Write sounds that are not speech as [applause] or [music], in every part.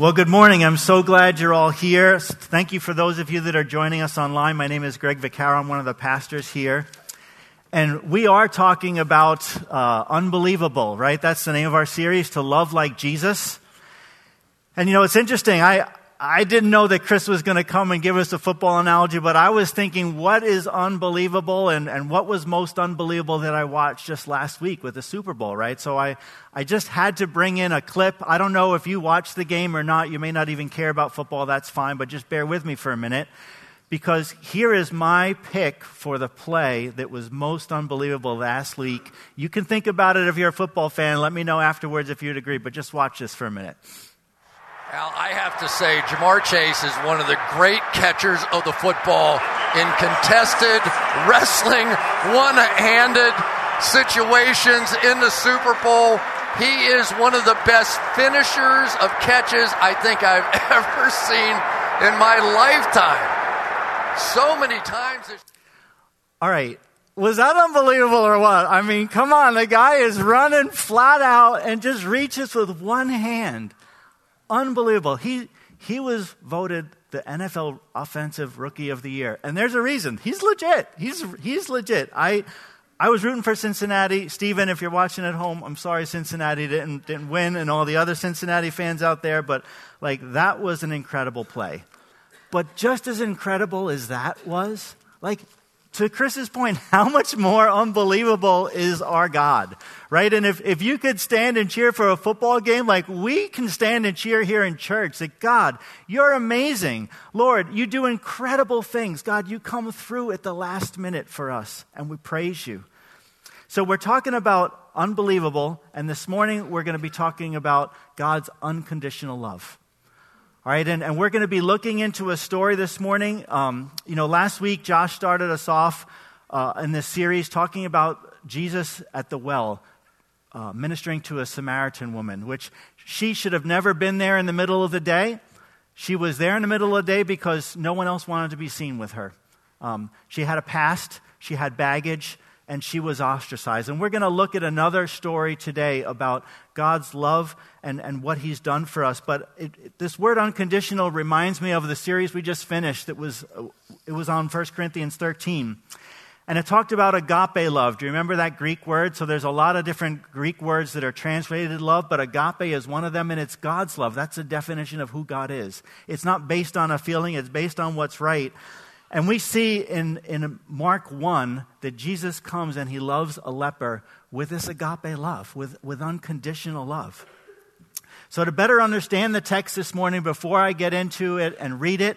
Well, good morning. I'm so glad you're all here. Thank you for those of you that are joining us online. My name is Greg Vaccaro. I'm one of the pastors here. And we are talking about uh, unbelievable, right? That's the name of our series, To Love Like Jesus. And you know, it's interesting. I, I didn't know that Chris was going to come and give us a football analogy, but I was thinking, what is unbelievable and, and what was most unbelievable that I watched just last week with the Super Bowl, right? So I, I just had to bring in a clip. I don't know if you watched the game or not. You may not even care about football. That's fine, but just bear with me for a minute because here is my pick for the play that was most unbelievable last week. You can think about it if you're a football fan. Let me know afterwards if you'd agree, but just watch this for a minute. Al, I have to say, Ja'Marr Chase is one of the great catchers of the football in contested, wrestling, one handed situations in the Super Bowl. He is one of the best finishers of catches I think I've [laughs] ever seen in my lifetime. So many times. All right. Was that unbelievable or what? I mean, come on. The guy is running flat out and just reaches with one hand unbelievable. He, he was voted the NFL Offensive Rookie of the Year. And there's a reason. He's legit. He's, he's legit. I, I was rooting for Cincinnati. Stephen, if you're watching at home, I'm sorry Cincinnati didn't, didn't win and all the other Cincinnati fans out there, but like that was an incredible play. But just as incredible as that was, like to Chris's point, how much more unbelievable is our God, right? And if, if you could stand and cheer for a football game, like we can stand and cheer here in church, that God, you're amazing. Lord, you do incredible things. God, you come through at the last minute for us, and we praise you. So we're talking about unbelievable, and this morning we're going to be talking about God's unconditional love. All right, and, and we're going to be looking into a story this morning. Um, you know, last week Josh started us off uh, in this series talking about Jesus at the well, uh, ministering to a Samaritan woman, which she should have never been there in the middle of the day. She was there in the middle of the day because no one else wanted to be seen with her. Um, she had a past, she had baggage, and she was ostracized. And we're going to look at another story today about God's love and, and what He's done for us. But it, it, this word unconditional reminds me of the series we just finished. That was, it was on 1 Corinthians 13. And it talked about agape love. Do you remember that Greek word? So there's a lot of different Greek words that are translated love, but agape is one of them, and it's God's love. That's a definition of who God is. It's not based on a feeling, it's based on what's right. And we see in, in Mark 1 that Jesus comes and he loves a leper with this agape love, with, with unconditional love. So, to better understand the text this morning, before I get into it and read it,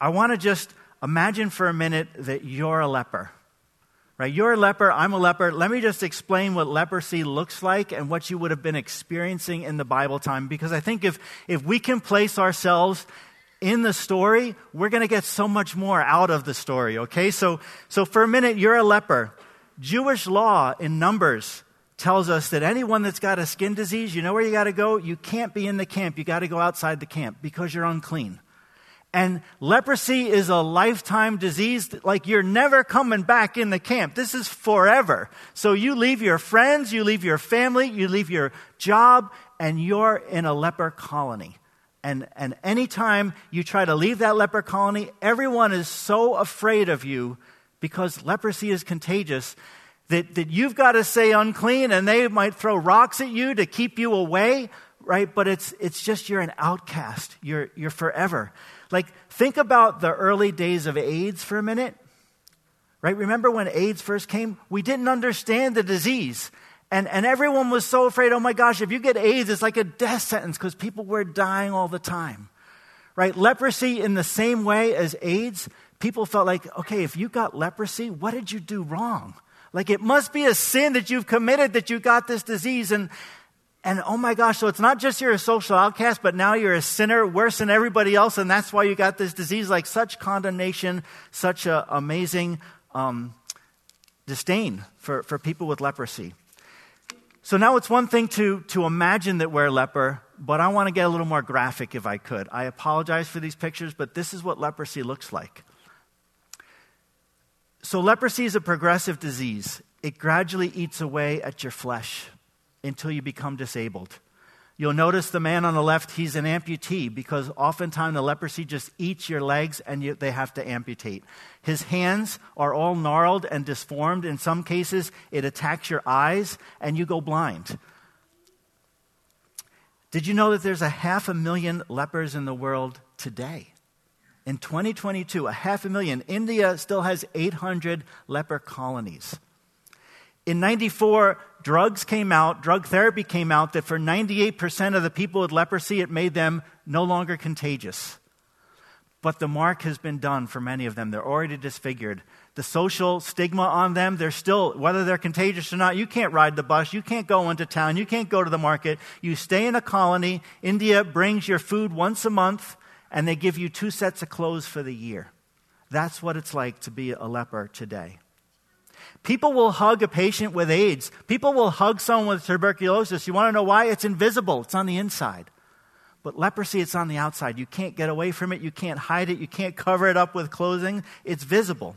I want to just imagine for a minute that you're a leper. Right? You're a leper, I'm a leper. Let me just explain what leprosy looks like and what you would have been experiencing in the Bible time. Because I think if, if we can place ourselves in the story, we're going to get so much more out of the story, okay? So, so for a minute, you're a leper. Jewish law in Numbers tells us that anyone that's got a skin disease, you know where you got to go? You can't be in the camp. You got to go outside the camp because you're unclean. And leprosy is a lifetime disease, like you're never coming back in the camp. This is forever. So you leave your friends, you leave your family, you leave your job, and you're in a leper colony. And, and anytime you try to leave that leper colony, everyone is so afraid of you because leprosy is contagious that, that you've got to say unclean and they might throw rocks at you to keep you away, right? But it's, it's just you're an outcast. You're, you're forever. Like, think about the early days of AIDS for a minute, right? Remember when AIDS first came? We didn't understand the disease. And, and everyone was so afraid, oh my gosh, if you get AIDS, it's like a death sentence because people were dying all the time. Right? Leprosy, in the same way as AIDS, people felt like, okay, if you got leprosy, what did you do wrong? Like it must be a sin that you've committed that you got this disease. And, and oh my gosh, so it's not just you're a social outcast, but now you're a sinner worse than everybody else, and that's why you got this disease. Like such condemnation, such amazing um, disdain for, for people with leprosy. So now it's one thing to, to imagine that we're leper, but I want to get a little more graphic if I could. I apologize for these pictures, but this is what leprosy looks like. So, leprosy is a progressive disease. It gradually eats away at your flesh until you become disabled. You'll notice the man on the left, he's an amputee because oftentimes the leprosy just eats your legs and you, they have to amputate. His hands are all gnarled and disformed. In some cases, it attacks your eyes and you go blind. Did you know that there's a half a million lepers in the world today? In 2022, a half a million. India still has 800 leper colonies. In 94, drugs came out, drug therapy came out that for 98% of the people with leprosy, it made them no longer contagious. But the mark has been done for many of them. They're already disfigured. The social stigma on them, they're still, whether they're contagious or not, you can't ride the bus, you can't go into town, you can't go to the market. You stay in a colony. India brings your food once a month, and they give you two sets of clothes for the year. That's what it's like to be a leper today. People will hug a patient with AIDS. People will hug someone with tuberculosis. You want to know why? It's invisible, it's on the inside. But leprosy, it's on the outside. You can't get away from it. You can't hide it. You can't cover it up with clothing. It's visible.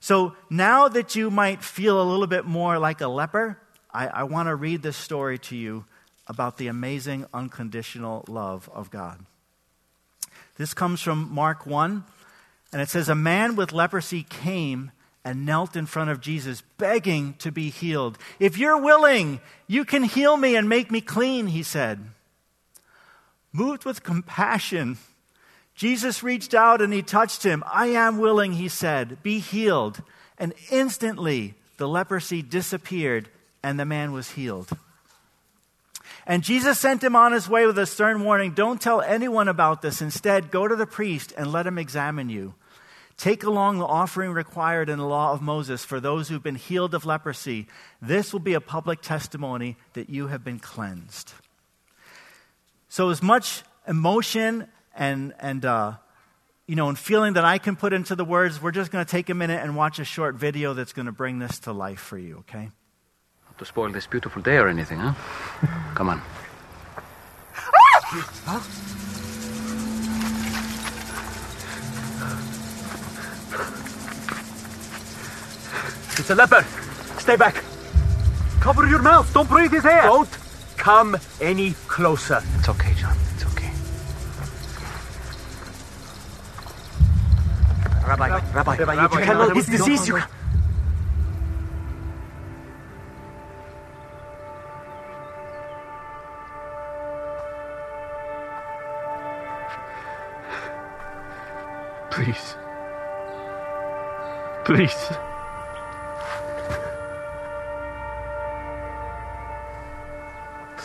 So now that you might feel a little bit more like a leper, I, I want to read this story to you about the amazing unconditional love of God. This comes from Mark 1, and it says, A man with leprosy came and knelt in front of Jesus, begging to be healed. If you're willing, you can heal me and make me clean, he said. Moved with compassion, Jesus reached out and he touched him. I am willing, he said, be healed. And instantly the leprosy disappeared and the man was healed. And Jesus sent him on his way with a stern warning Don't tell anyone about this. Instead, go to the priest and let him examine you. Take along the offering required in the law of Moses for those who've been healed of leprosy. This will be a public testimony that you have been cleansed. So, as much emotion and, and uh, you know, and feeling that I can put into the words, we're just going to take a minute and watch a short video that's going to bring this to life for you, okay? Not to spoil this beautiful day or anything, huh? Come on. huh? It's a leper. Stay back. Cover your mouth. Don't breathe his air. Don't come any closer. It's okay, John. It's okay. Rabbi, Rabbi, Rabbi, you cannot. His disease. You. Please. Please.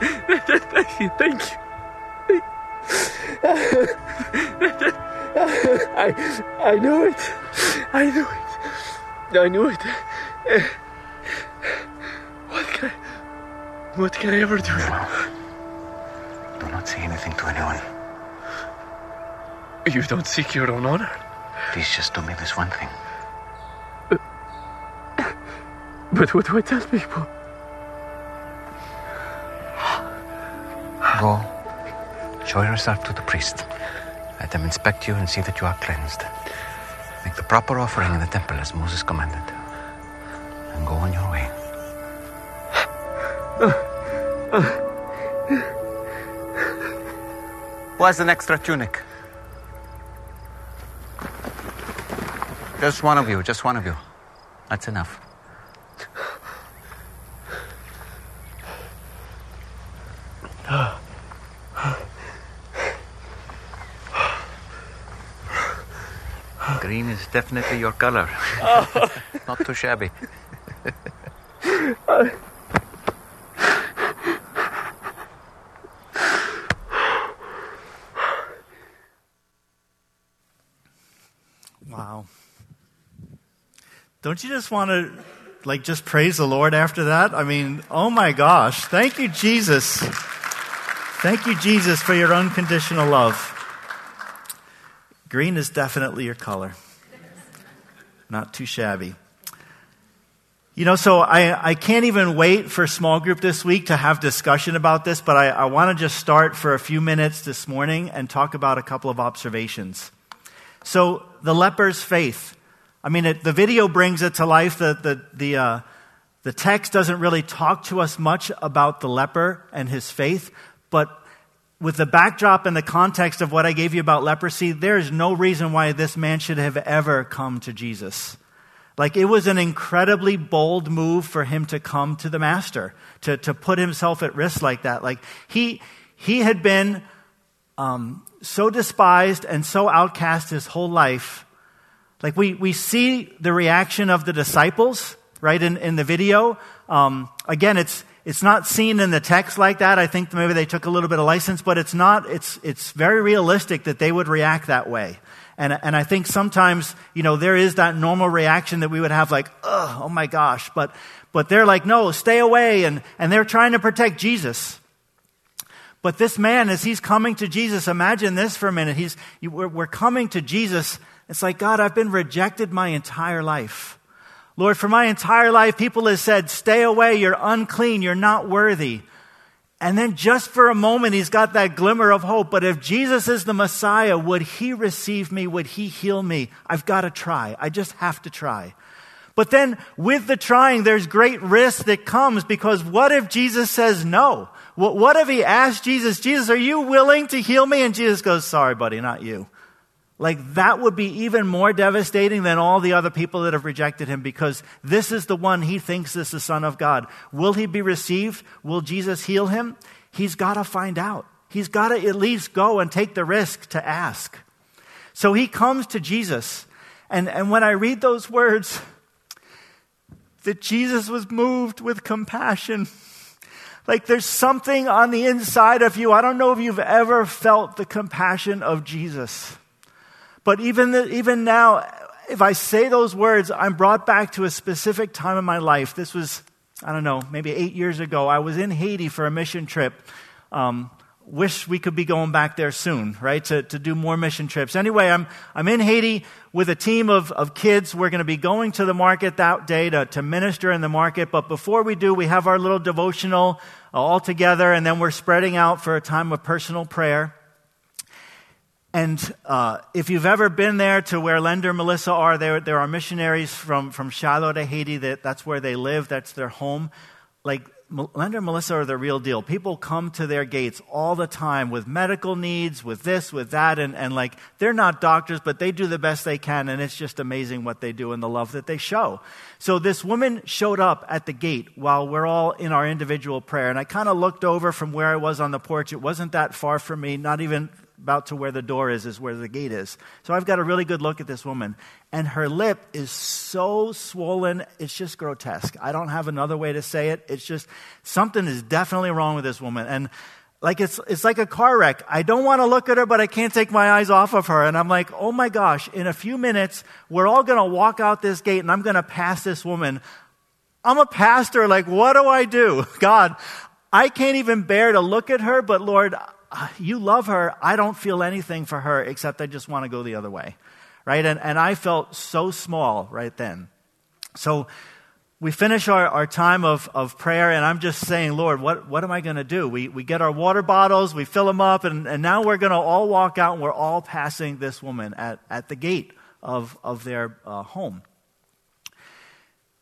Thank you. Thank you. I, I knew it. I knew it. I knew it. What can I, what can I ever do? Do not say anything to anyone. You don't seek your own honor. Please just do me this one thing. But what do I tell people? Go. Show yourself to the priest. Let them inspect you and see that you are cleansed. Make the proper offering in the temple as Moses commanded, and go on your way. Who has an extra tunic? Just one of you, just one of you. That's enough. Green is definitely your color. Oh. Not too shabby. Wow. Don't you just want to like just praise the Lord after that? I mean, oh my gosh. Thank you, Jesus. Thank you, Jesus, for your unconditional love. Green is definitely your color. Not too shabby. You know, so I, I can't even wait for small group this week to have discussion about this, but I, I want to just start for a few minutes this morning and talk about a couple of observations. So, the leper's faith. I mean, it, the video brings it to life. The, the, the, uh, the text doesn't really talk to us much about the leper and his faith, but with the backdrop and the context of what I gave you about leprosy, there is no reason why this man should have ever come to Jesus. Like, it was an incredibly bold move for him to come to the master, to, to put himself at risk like that. Like, he, he had been um, so despised and so outcast his whole life. Like, we, we see the reaction of the disciples, right, in, in the video. Um, again, it's, it's not seen in the text like that. I think maybe they took a little bit of license, but it's not, it's, it's very realistic that they would react that way. And, and I think sometimes, you know, there is that normal reaction that we would have like, oh, my gosh. But, but they're like, no, stay away. And, and they're trying to protect Jesus. But this man, as he's coming to Jesus, imagine this for a minute. He's, we're, we're coming to Jesus. It's like, God, I've been rejected my entire life. Lord, for my entire life, people have said, stay away. You're unclean. You're not worthy. And then just for a moment, he's got that glimmer of hope. But if Jesus is the Messiah, would he receive me? Would he heal me? I've got to try. I just have to try. But then with the trying, there's great risk that comes because what if Jesus says no? What if he asks Jesus, Jesus, are you willing to heal me? And Jesus goes, sorry, buddy, not you. Like that would be even more devastating than all the other people that have rejected him because this is the one he thinks is the Son of God. Will he be received? Will Jesus heal him? He's got to find out. He's got to at least go and take the risk to ask. So he comes to Jesus. And, and when I read those words, that Jesus was moved with compassion. Like there's something on the inside of you. I don't know if you've ever felt the compassion of Jesus. But even, the, even now, if I say those words, I'm brought back to a specific time in my life. This was, I don't know, maybe eight years ago. I was in Haiti for a mission trip. Um, wish we could be going back there soon, right, to, to do more mission trips. Anyway, I'm, I'm in Haiti with a team of, of kids. We're going to be going to the market that day to, to minister in the market. But before we do, we have our little devotional all together, and then we're spreading out for a time of personal prayer. And uh, if you've ever been there to where Lender and Melissa are, there, there are missionaries from, from Shiloh to Haiti. That, that's where they live, that's their home. Like, Lender and Melissa are the real deal. People come to their gates all the time with medical needs, with this, with that, and, and like, they're not doctors, but they do the best they can, and it's just amazing what they do and the love that they show. So this woman showed up at the gate while we're all in our individual prayer, and I kind of looked over from where I was on the porch. It wasn't that far from me, not even about to where the door is, is where the gate is. So I've got a really good look at this woman. And her lip is so swollen, it's just grotesque. I don't have another way to say it. It's just something is definitely wrong with this woman. And like it's, it's like a car wreck. I don't want to look at her, but I can't take my eyes off of her. And I'm like, oh my gosh, in a few minutes, we're all going to walk out this gate and I'm going to pass this woman. I'm a pastor. Like, what do I do? [laughs] God, I can't even bear to look at her, but Lord, you love her. I don't feel anything for her except I just want to go the other way. Right? And, and I felt so small right then. So we finish our, our time of, of prayer, and I'm just saying, Lord, what, what am I going to do? We, we get our water bottles, we fill them up, and, and now we're going to all walk out, and we're all passing this woman at, at the gate of, of their uh, home.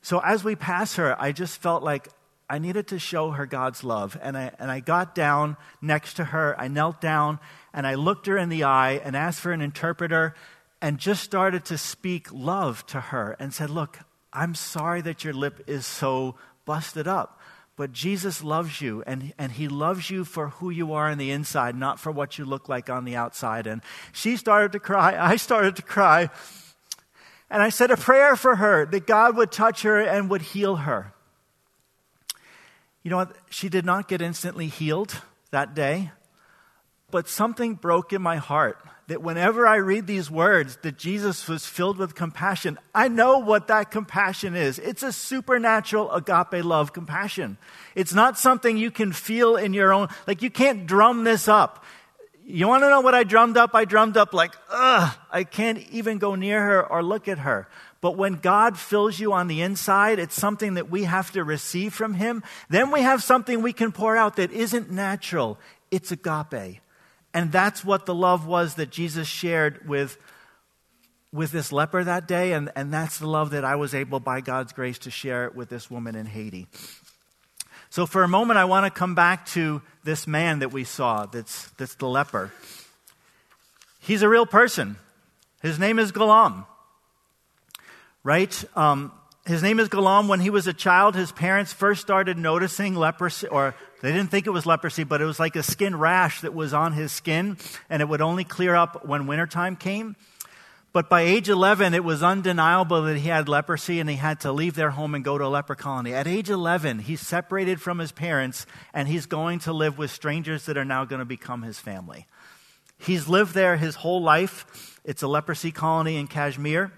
So as we pass her, I just felt like I needed to show her God's love. And I, and I got down next to her. I knelt down and I looked her in the eye and asked for an interpreter and just started to speak love to her and said, Look, I'm sorry that your lip is so busted up. But Jesus loves you, and, and He loves you for who you are on the inside, not for what you look like on the outside. And she started to cry. [laughs] I started to cry. And I said a prayer for her that God would touch her and would heal her. You know what? She did not get instantly healed that day, but something broke in my heart that whenever I read these words, that Jesus was filled with compassion, I know what that compassion is. It's a supernatural agape love compassion. It's not something you can feel in your own, like you can't drum this up. You want to know what I drummed up? I drummed up like, ugh, I can't even go near her or look at her. But when God fills you on the inside, it's something that we have to receive from Him. Then we have something we can pour out that isn't natural. It's agape. And that's what the love was that Jesus shared with, with this leper that day. And, and that's the love that I was able, by God's grace, to share with this woman in Haiti. So, for a moment, I want to come back to this man that we saw that's, that's the leper. He's a real person. His name is Ghulam right? Um, his name is Ghulam. When he was a child, his parents first started noticing leprosy, or they didn't think it was leprosy, but it was like a skin rash that was on his skin, and it would only clear up when wintertime came. But by age 11, it was undeniable that he had leprosy and he had to leave their home and go to a leper colony. At age 11, he's separated from his parents and he's going to live with strangers that are now going to become his family. He's lived there his whole life. It's a leprosy colony in Kashmir.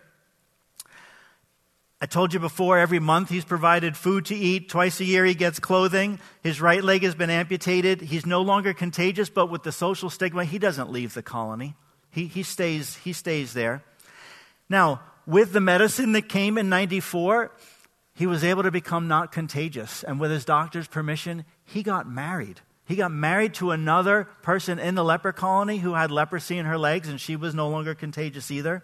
I told you before, every month he's provided food to eat. Twice a year he gets clothing. His right leg has been amputated. He's no longer contagious, but with the social stigma, he doesn't leave the colony. He, he, stays, he stays there. Now, with the medicine that came in 94, he was able to become not contagious. And with his doctor's permission, he got married. He got married to another person in the leper colony who had leprosy in her legs, and she was no longer contagious either.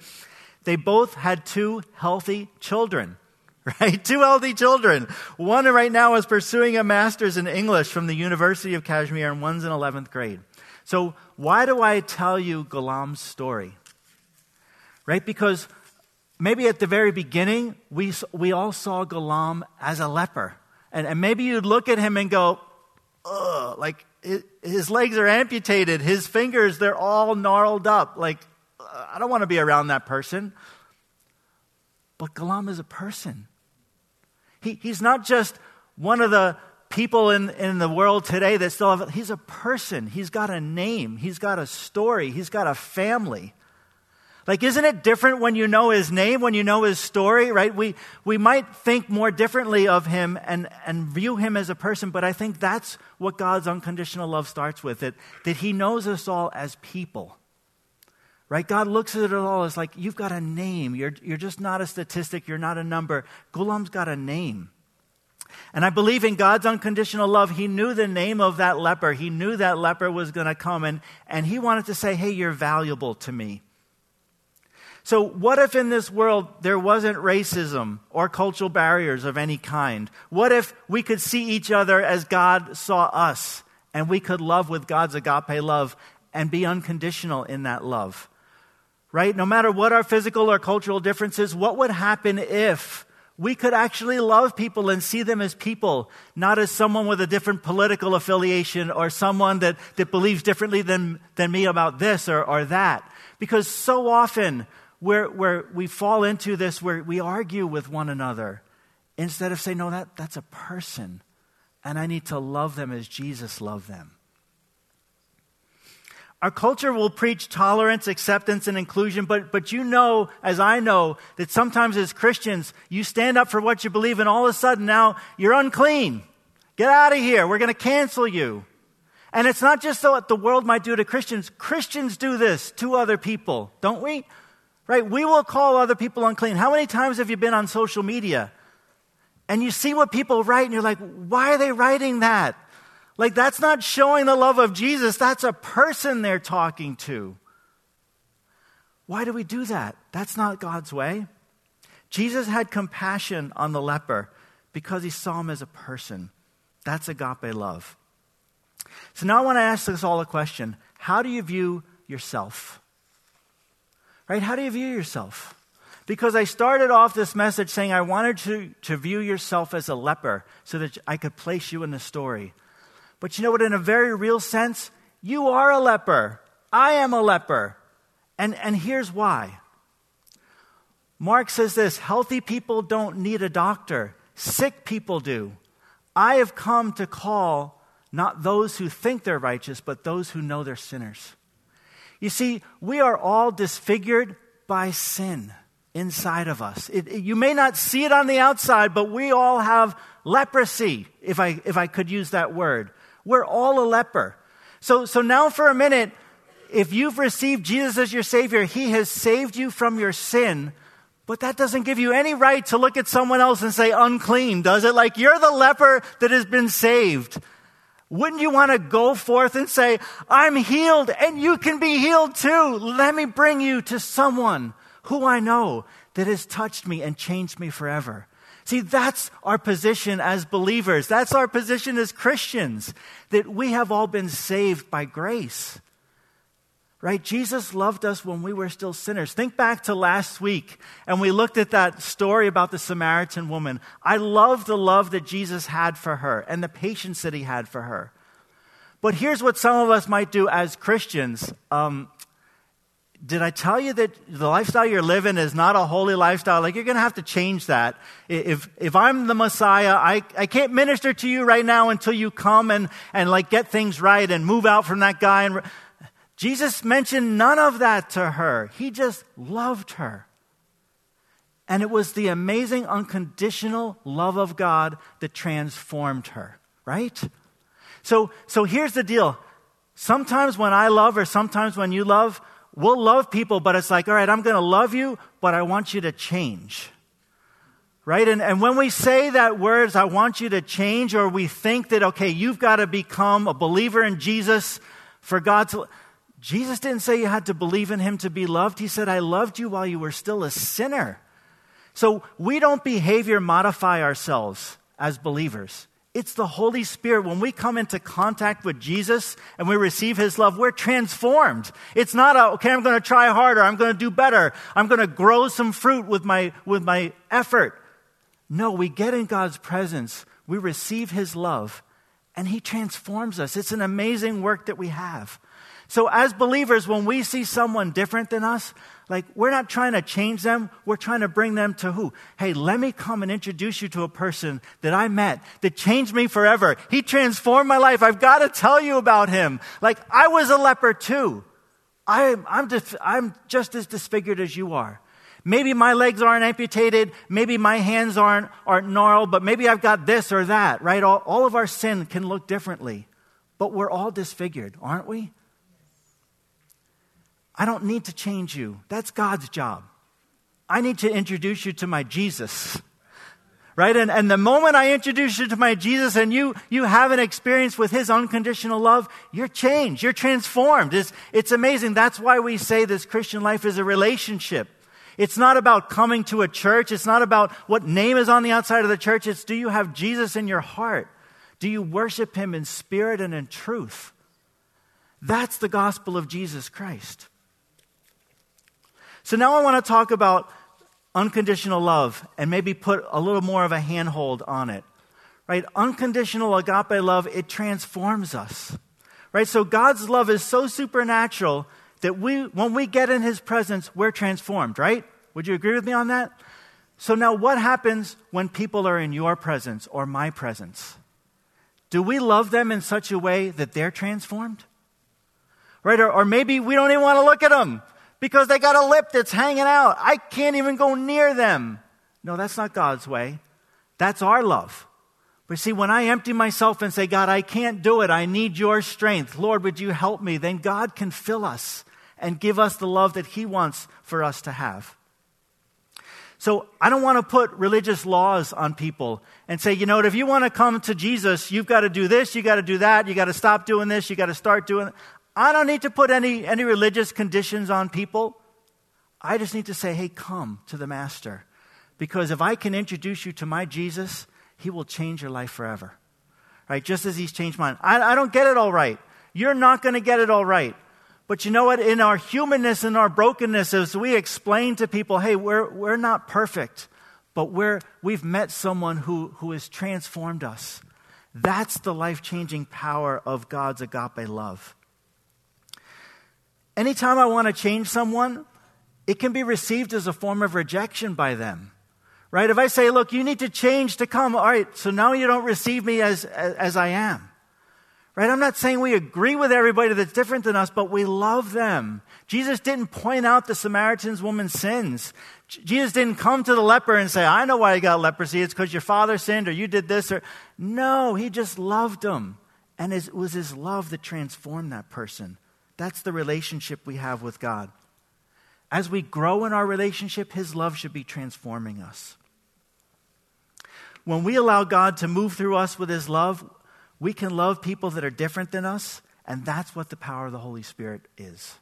They both had two healthy children, [laughs] right? Two healthy children. One right now is pursuing a master's in English from the University of Kashmir, and one's in 11th grade. So, why do I tell you Ghulam's story? Right? Because maybe at the very beginning, we, we all saw Ghulam as a leper. And, and maybe you'd look at him and go, ugh, like his legs are amputated, his fingers, they're all gnarled up. Like, I don't want to be around that person. But Ghulam is a person. He, he's not just one of the people in, in the world today that still have, he's a person. He's got a name. He's got a story. He's got a family. Like, isn't it different when you know his name, when you know his story, right? We, we might think more differently of him and, and view him as a person, but I think that's what God's unconditional love starts with it, that he knows us all as people. Right? God looks at it all as like, you've got a name. You're, you're just not a statistic. You're not a number. Ghulam's got a name. And I believe in God's unconditional love. He knew the name of that leper. He knew that leper was going to come, and, and he wanted to say, Hey, you're valuable to me. So, what if in this world there wasn't racism or cultural barriers of any kind? What if we could see each other as God saw us and we could love with God's agape love and be unconditional in that love? Right? No matter what our physical or cultural differences, what would happen if we could actually love people and see them as people, not as someone with a different political affiliation or someone that, that believes differently than, than me about this or, or that? Because so often where, where we fall into this where we argue with one another instead of saying, no, that, that's a person. And I need to love them as Jesus loved them. Our culture will preach tolerance, acceptance, and inclusion, but, but you know, as I know, that sometimes as Christians, you stand up for what you believe, and all of a sudden now you're unclean. Get out of here. We're going to cancel you. And it's not just what the world might do to Christians. Christians do this to other people, don't we? Right? We will call other people unclean. How many times have you been on social media and you see what people write and you're like, why are they writing that? Like, that's not showing the love of Jesus, that's a person they're talking to. Why do we do that? That's not God's way. Jesus had compassion on the leper because he saw him as a person. That's agape love. So now I want to ask us all a question How do you view yourself? Right? How do you view yourself? Because I started off this message saying I wanted to, to view yourself as a leper so that I could place you in the story. But you know what? In a very real sense, you are a leper. I am a leper. And, and here's why. Mark says this healthy people don't need a doctor, sick people do. I have come to call not those who think they're righteous, but those who know they're sinners. You see, we are all disfigured by sin inside of us. It, it, you may not see it on the outside, but we all have leprosy, if I, if I could use that word. We're all a leper. So, so now for a minute, if you've received Jesus as your Savior, He has saved you from your sin. But that doesn't give you any right to look at someone else and say unclean, does it? Like you're the leper that has been saved. Wouldn't you want to go forth and say, I'm healed and you can be healed too? Let me bring you to someone who I know that has touched me and changed me forever. See, that's our position as believers. That's our position as Christians, that we have all been saved by grace. Right? Jesus loved us when we were still sinners. Think back to last week, and we looked at that story about the Samaritan woman. I love the love that Jesus had for her and the patience that he had for her. But here's what some of us might do as Christians. Um, did I tell you that the lifestyle you're living is not a holy lifestyle? Like, you're going to have to change that. If, if I'm the Messiah, I, I can't minister to you right now until you come and, and like get things right and move out from that guy. And Jesus mentioned none of that to her. He just loved her. And it was the amazing, unconditional love of God that transformed her, right? So, so here's the deal. Sometimes when I love, or sometimes when you love, we'll love people, but it's like, all right, I'm going to love you, but I want you to change. Right? And, and when we say that words, I want you to change, or we think that, okay, you've got to become a believer in Jesus for God to. Jesus didn't say you had to believe in him to be loved. He said, I loved you while you were still a sinner. So we don't behavior modify ourselves as believers. It's the Holy Spirit. When we come into contact with Jesus and we receive His love, we're transformed. It's not a, okay, I'm going to try harder. I'm going to do better. I'm going to grow some fruit with my, with my effort. No, we get in God's presence. We receive His love and He transforms us. It's an amazing work that we have. So, as believers, when we see someone different than us, like we're not trying to change them, we're trying to bring them to who? Hey, let me come and introduce you to a person that I met that changed me forever. He transformed my life. I've got to tell you about him. Like, I was a leper too. I, I'm, dis- I'm just as disfigured as you are. Maybe my legs aren't amputated. Maybe my hands aren't, aren't gnarled, but maybe I've got this or that, right? All, all of our sin can look differently. But we're all disfigured, aren't we? I don't need to change you. That's God's job. I need to introduce you to my Jesus. Right? And, and the moment I introduce you to my Jesus and you, you have an experience with his unconditional love, you're changed. You're transformed. It's, it's amazing. That's why we say this Christian life is a relationship. It's not about coming to a church. It's not about what name is on the outside of the church. It's do you have Jesus in your heart? Do you worship him in spirit and in truth? That's the gospel of Jesus Christ. So now I want to talk about unconditional love and maybe put a little more of a handhold on it. Right? Unconditional agape love, it transforms us. Right? So God's love is so supernatural that we, when we get in his presence, we're transformed, right? Would you agree with me on that? So now what happens when people are in your presence or my presence? Do we love them in such a way that they're transformed? Right? Or, or maybe we don't even want to look at them because they got a lip that's hanging out. I can't even go near them. No, that's not God's way. That's our love. But see, when I empty myself and say, God, I can't do it. I need your strength. Lord, would you help me? Then God can fill us and give us the love that He wants for us to have. So I don't want to put religious laws on people and say, you know what, if you want to come to Jesus, you've got to do this, you've got to do that, you've got to stop doing this, you've got to start doing I don't need to put any, any religious conditions on people. I just need to say, hey, come to the Master. Because if I can introduce you to my Jesus, he will change your life forever. Right? Just as he's changed mine. I, I don't get it all right. You're not going to get it all right. But you know what? In our humanness and our brokenness, as we explain to people, hey, we're, we're not perfect, but we're, we've met someone who, who has transformed us. That's the life changing power of God's agape love. Anytime I want to change someone, it can be received as a form of rejection by them. Right? If I say, look, you need to change to come, all right, so now you don't receive me as, as, as I am. Right? I'm not saying we agree with everybody that's different than us, but we love them. Jesus didn't point out the Samaritan's woman's sins. Jesus didn't come to the leper and say, I know why you got leprosy. It's because your father sinned or you did this or. No, he just loved him. And it was his love that transformed that person. That's the relationship we have with God. As we grow in our relationship, his love should be transforming us. When we allow God to move through us with his love, we can love people that are different than us, and that's what the power of the Holy Spirit is.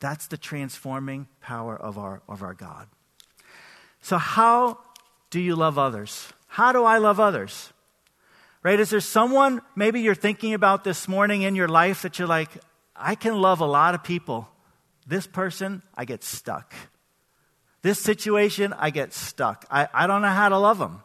That's the transforming power of our, of our God. So, how do you love others? How do I love others? Right? Is there someone maybe you're thinking about this morning in your life that you're like, I can love a lot of people. This person, I get stuck. This situation, I get stuck. I, I don't know how to love them.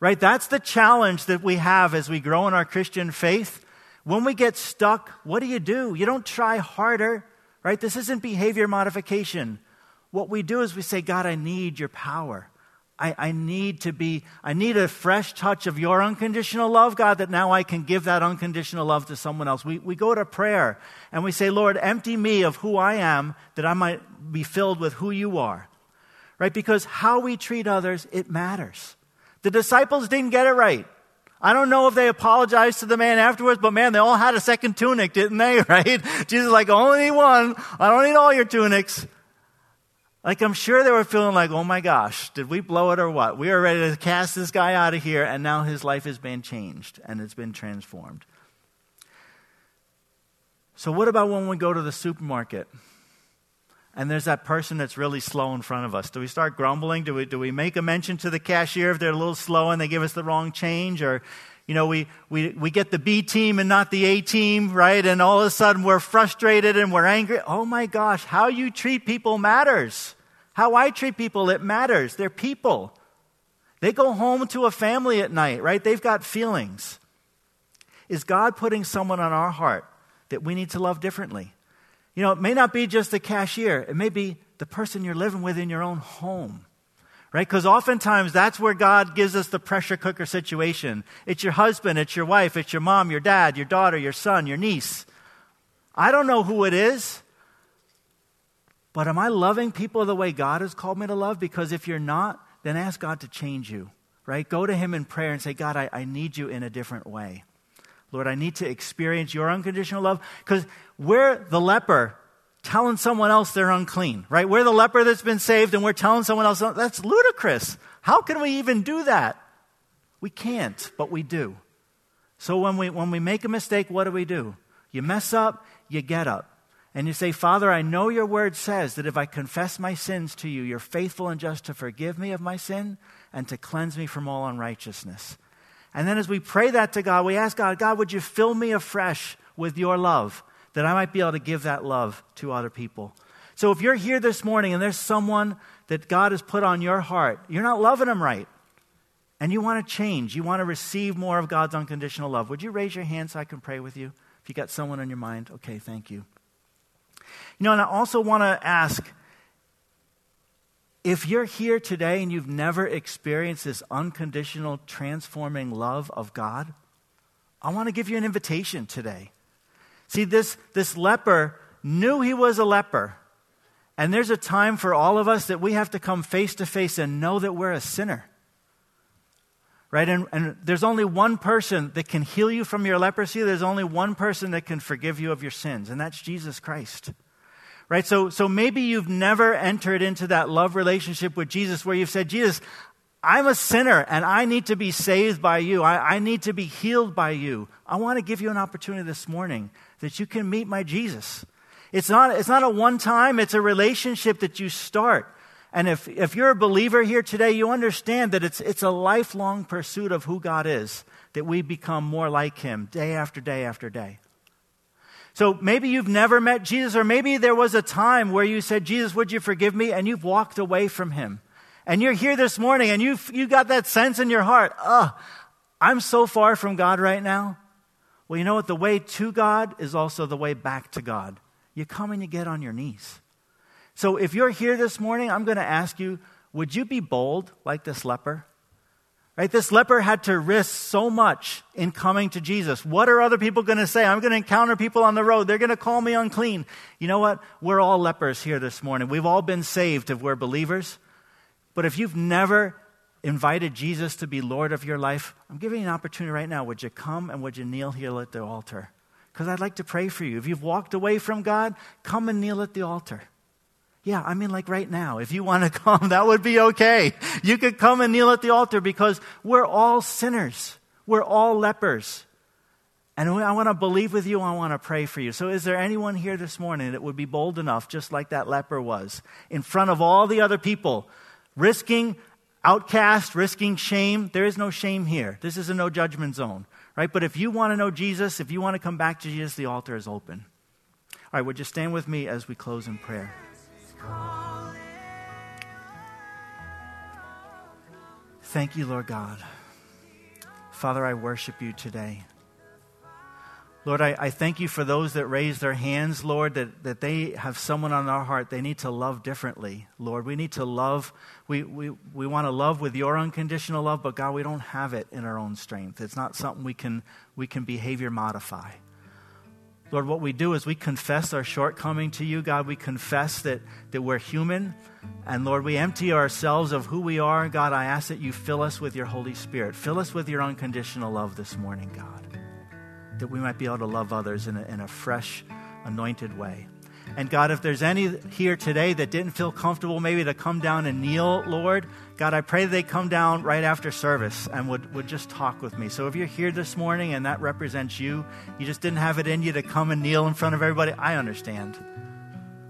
Right? That's the challenge that we have as we grow in our Christian faith. When we get stuck, what do you do? You don't try harder, right? This isn't behavior modification. What we do is we say, God, I need your power. I, I, need to be, I need a fresh touch of your unconditional love, God, that now I can give that unconditional love to someone else. We, we go to prayer and we say, Lord, empty me of who I am that I might be filled with who you are. Right? Because how we treat others, it matters. The disciples didn't get it right. I don't know if they apologized to the man afterwards, but man, they all had a second tunic, didn't they? [laughs] Right? Jesus like, only one. I don't need all your tunics. Like, I'm sure they were feeling like, oh my gosh, did we blow it or what? We are ready to cast this guy out of here, and now his life has been changed and it's been transformed. So, what about when we go to the supermarket? and there's that person that's really slow in front of us. Do we start grumbling? Do we, do we make a mention to the cashier if they're a little slow and they give us the wrong change? Or, you know, we, we, we get the B team and not the A team, right? And all of a sudden we're frustrated and we're angry. Oh my gosh, how you treat people matters. How I treat people, it matters. They're people. They go home to a family at night, right? They've got feelings. Is God putting someone on our heart that we need to love differently? You know, it may not be just the cashier, it may be the person you're living with in your own home. Right? Because oftentimes that's where God gives us the pressure cooker situation. It's your husband, it's your wife, it's your mom, your dad, your daughter, your son, your niece. I don't know who it is, but am I loving people the way God has called me to love? Because if you're not, then ask God to change you, right? Go to Him in prayer and say, God, I, I need you in a different way. Lord, I need to experience your unconditional love. Because we're the leper telling someone else they're unclean, right? We're the leper that's been saved and we're telling someone else that's ludicrous. How can we even do that? We can't, but we do. So when we, when we make a mistake, what do we do? You mess up, you get up. And you say, Father, I know your word says that if I confess my sins to you, you're faithful and just to forgive me of my sin and to cleanse me from all unrighteousness. And then as we pray that to God, we ask God, God, would you fill me afresh with your love that I might be able to give that love to other people? So if you're here this morning and there's someone that God has put on your heart, you're not loving them right, and you want to change, you want to receive more of God's unconditional love, would you raise your hand so I can pray with you? If you got someone on your mind, okay, thank you. You know, and I also want to ask if you're here today and you've never experienced this unconditional, transforming love of God, I want to give you an invitation today. See, this, this leper knew he was a leper. And there's a time for all of us that we have to come face to face and know that we're a sinner. Right? And, and there's only one person that can heal you from your leprosy. There's only one person that can forgive you of your sins, and that's Jesus Christ. Right? So, so maybe you've never entered into that love relationship with Jesus where you've said, Jesus, I'm a sinner and I need to be saved by you. I, I need to be healed by you. I want to give you an opportunity this morning that you can meet my Jesus. It's not, it's not a one time, it's a relationship that you start. And if, if you're a believer here today, you understand that it's, it's a lifelong pursuit of who God is, that we become more like Him day after day after day. So maybe you've never met Jesus, or maybe there was a time where you said, Jesus, would you forgive me? And you've walked away from Him. And you're here this morning and you've, you got that sense in your heart, oh, I'm so far from God right now. Well, you know what? The way to God is also the way back to God. You come and you get on your knees. So if you're here this morning, I'm going to ask you, would you be bold like this leper? Right? This leper had to risk so much in coming to Jesus. What are other people going to say? I'm going to encounter people on the road. They're going to call me unclean. You know what? We're all lepers here this morning. We've all been saved if we're believers. But if you've never invited Jesus to be Lord of your life, I'm giving you an opportunity right now. Would you come and would you kneel here at the altar? Because I'd like to pray for you. If you've walked away from God, come and kneel at the altar. Yeah, I mean, like right now. If you want to [laughs] come, that would be okay. You could come and kneel at the altar because we're all sinners. We're all lepers. And I want to believe with you. I want to pray for you. So, is there anyone here this morning that would be bold enough, just like that leper was, in front of all the other people, risking outcast, risking shame? There is no shame here. This is a no judgment zone, right? But if you want to know Jesus, if you want to come back to Jesus, the altar is open. All right, would you stand with me as we close in prayer? Thank you, Lord God. Father, I worship you today. Lord, I, I, thank you for those that raise their hands, Lord, that, that they have someone on our heart they need to love differently. Lord, we need to love, we, we, we want to love with your unconditional love, but God, we don't have it in our own strength. It's not something we can, we can behavior modify. Lord, what we do is we confess our shortcoming to you, God. We confess that, that we're human. And Lord, we empty ourselves of who we are. God, I ask that you fill us with your Holy Spirit. Fill us with your unconditional love this morning, God, that we might be able to love others in a, in a fresh, anointed way. And God, if there's any here today that didn't feel comfortable maybe to come down and kneel, Lord, God, I pray they come down right after service and would, would just talk with me. So if you're here this morning and that represents you, you just didn't have it in you to come and kneel in front of everybody, I understand.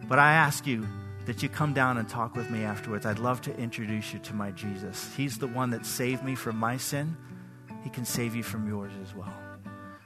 But I ask you that you come down and talk with me afterwards. I'd love to introduce you to my Jesus. He's the one that saved me from my sin, He can save you from yours as well.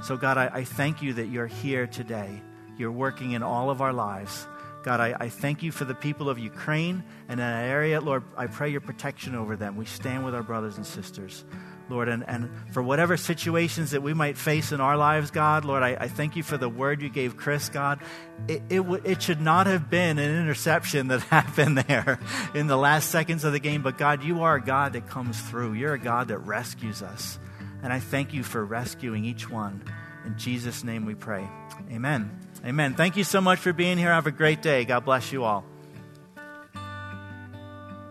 So, God, I, I thank you that you're here today you're working in all of our lives. God, I, I, thank you for the people of Ukraine and that area. Lord, I pray your protection over them. We stand with our brothers and sisters, Lord, and, and for whatever situations that we might face in our lives, God, Lord, I, I thank you for the word you gave Chris, God. It, it, it should not have been an interception that [laughs] happened there in the last seconds of the game, but God, you are a God that comes through. You're a God that rescues us. And I thank you for rescuing each one. In Jesus' name we pray. Amen. Amen. Thank you so much for being here. Have a great day. God bless you all.